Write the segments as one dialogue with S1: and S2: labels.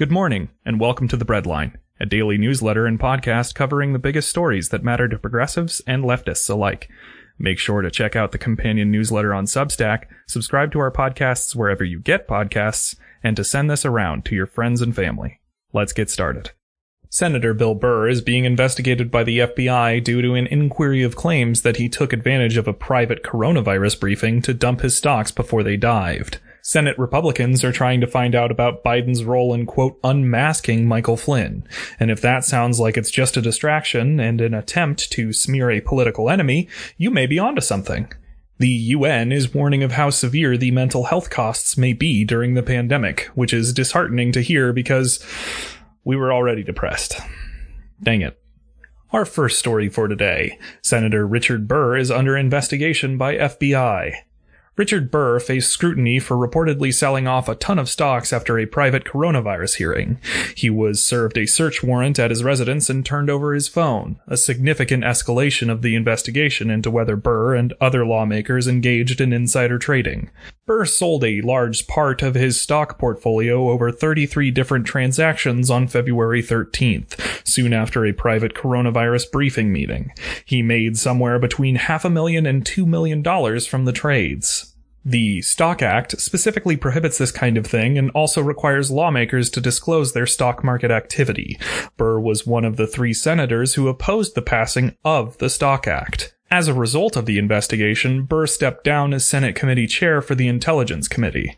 S1: Good morning, and welcome to The Breadline, a daily newsletter and podcast covering the biggest stories that matter to progressives and leftists alike. Make sure to check out the companion newsletter on Substack, subscribe to our podcasts wherever you get podcasts, and to send this around to your friends and family. Let's get started. Senator Bill Burr is being investigated by the FBI due to an inquiry of claims that he took advantage of a private coronavirus briefing to dump his stocks before they dived. Senate Republicans are trying to find out about Biden's role in quote, unmasking Michael Flynn. And if that sounds like it's just a distraction and an attempt to smear a political enemy, you may be onto something. The UN is warning of how severe the mental health costs may be during the pandemic, which is disheartening to hear because we were already depressed. Dang it. Our first story for today. Senator Richard Burr is under investigation by FBI. Richard Burr faced scrutiny for reportedly selling off a ton of stocks after a private coronavirus hearing. He was served a search warrant at his residence and turned over his phone, a significant escalation of the investigation into whether Burr and other lawmakers engaged in insider trading. Burr sold a large part of his stock portfolio over 33 different transactions on February 13th, soon after a private coronavirus briefing meeting. He made somewhere between half a million and two million dollars from the trades. The Stock Act specifically prohibits this kind of thing and also requires lawmakers to disclose their stock market activity. Burr was one of the three senators who opposed the passing of the Stock Act. As a result of the investigation, Burr stepped down as Senate Committee Chair for the Intelligence Committee.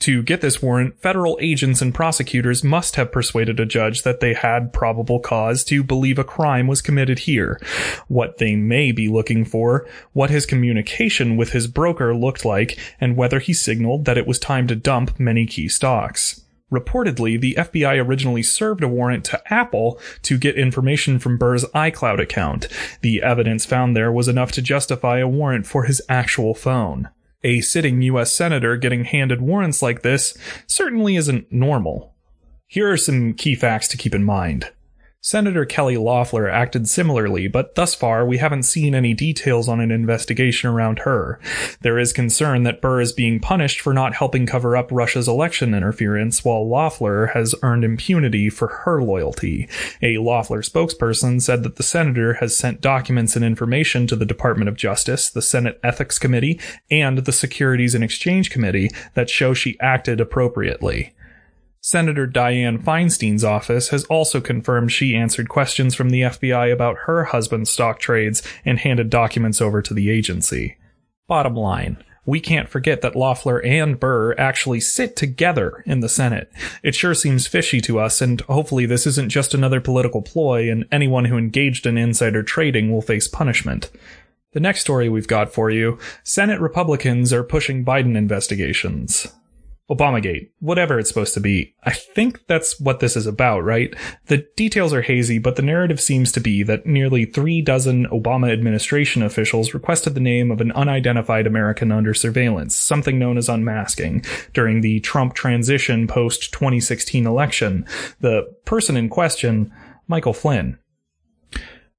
S1: To get this warrant, federal agents and prosecutors must have persuaded a judge that they had probable cause to believe a crime was committed here, what they may be looking for, what his communication with his broker looked like, and whether he signaled that it was time to dump many key stocks. Reportedly, the FBI originally served a warrant to Apple to get information from Burr's iCloud account. The evidence found there was enough to justify a warrant for his actual phone. A sitting U.S. Senator getting handed warrants like this certainly isn't normal. Here are some key facts to keep in mind. Senator Kelly Loeffler acted similarly, but thus far we haven't seen any details on an investigation around her. There is concern that Burr is being punished for not helping cover up Russia's election interference, while Loeffler has earned impunity for her loyalty. A Loeffler spokesperson said that the senator has sent documents and information to the Department of Justice, the Senate Ethics Committee, and the Securities and Exchange Committee that show she acted appropriately. Senator Dianne Feinstein's office has also confirmed she answered questions from the FBI about her husband's stock trades and handed documents over to the agency. Bottom line, we can't forget that Loeffler and Burr actually sit together in the Senate. It sure seems fishy to us, and hopefully this isn't just another political ploy, and anyone who engaged in insider trading will face punishment. The next story we've got for you Senate Republicans are pushing Biden investigations. Obamagate, whatever it's supposed to be. I think that's what this is about, right? The details are hazy, but the narrative seems to be that nearly three dozen Obama administration officials requested the name of an unidentified American under surveillance, something known as unmasking, during the Trump transition post 2016 election. The person in question, Michael Flynn.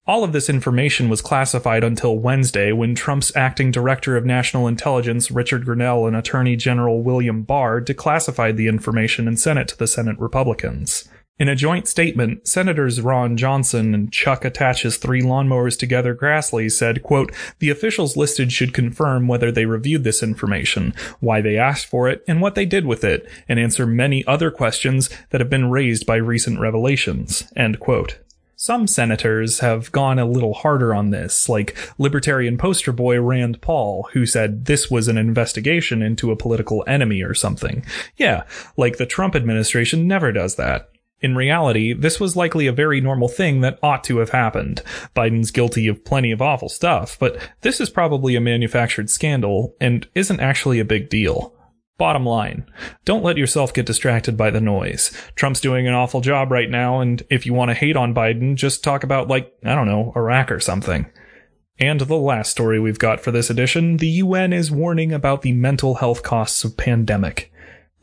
S1: All of this information was classified until Wednesday when Trump's acting director of national intelligence, Richard Grenell, and Attorney General William Barr declassified the information and sent it to the Senate Republicans. In a joint statement, Senators Ron Johnson and Chuck Attaches Three Lawnmowers Together Grassley said, quote, The officials listed should confirm whether they reviewed this information, why they asked for it, and what they did with it, and answer many other questions that have been raised by recent revelations. End quote. Some senators have gone a little harder on this, like libertarian poster boy Rand Paul, who said this was an investigation into a political enemy or something. Yeah, like the Trump administration never does that. In reality, this was likely a very normal thing that ought to have happened. Biden's guilty of plenty of awful stuff, but this is probably a manufactured scandal and isn't actually a big deal. Bottom line, don't let yourself get distracted by the noise. Trump's doing an awful job right now, and if you want to hate on Biden, just talk about, like, I don't know, Iraq or something. And the last story we've got for this edition the UN is warning about the mental health costs of pandemic.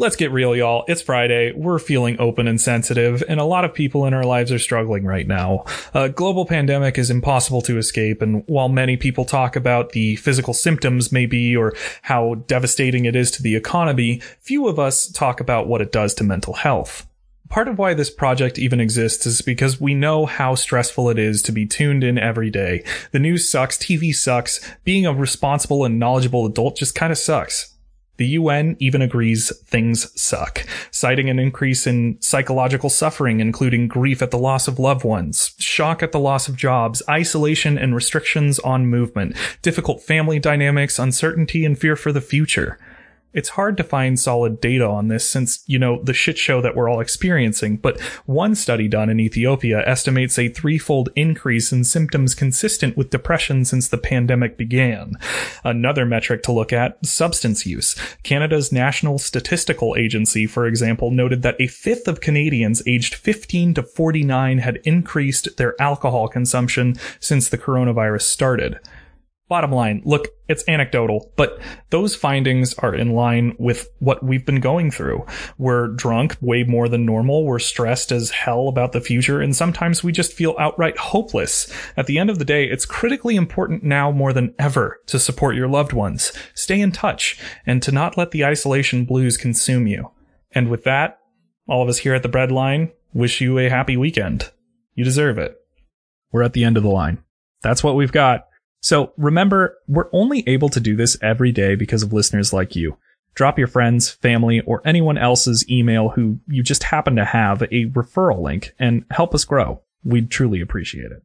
S1: Let's get real, y'all. It's Friday. We're feeling open and sensitive, and a lot of people in our lives are struggling right now. A global pandemic is impossible to escape, and while many people talk about the physical symptoms maybe or how devastating it is to the economy, few of us talk about what it does to mental health. Part of why this project even exists is because we know how stressful it is to be tuned in every day. The news sucks, TV sucks, being a responsible and knowledgeable adult just kind of sucks. The UN even agrees things suck, citing an increase in psychological suffering, including grief at the loss of loved ones, shock at the loss of jobs, isolation and restrictions on movement, difficult family dynamics, uncertainty, and fear for the future. It's hard to find solid data on this since, you know, the shit show that we're all experiencing, but one study done in Ethiopia estimates a threefold increase in symptoms consistent with depression since the pandemic began. Another metric to look at, substance use. Canada's National Statistical Agency, for example, noted that a fifth of Canadians aged 15 to 49 had increased their alcohol consumption since the coronavirus started. Bottom line, look, it's anecdotal, but those findings are in line with what we've been going through. We're drunk way more than normal. We're stressed as hell about the future, and sometimes we just feel outright hopeless. At the end of the day, it's critically important now more than ever to support your loved ones, stay in touch, and to not let the isolation blues consume you. And with that, all of us here at the Breadline wish you a happy weekend. You deserve it. We're at the end of the line. That's what we've got. So remember, we're only able to do this every day because of listeners like you. Drop your friends, family, or anyone else's email who you just happen to have a referral link and help us grow. We'd truly appreciate it.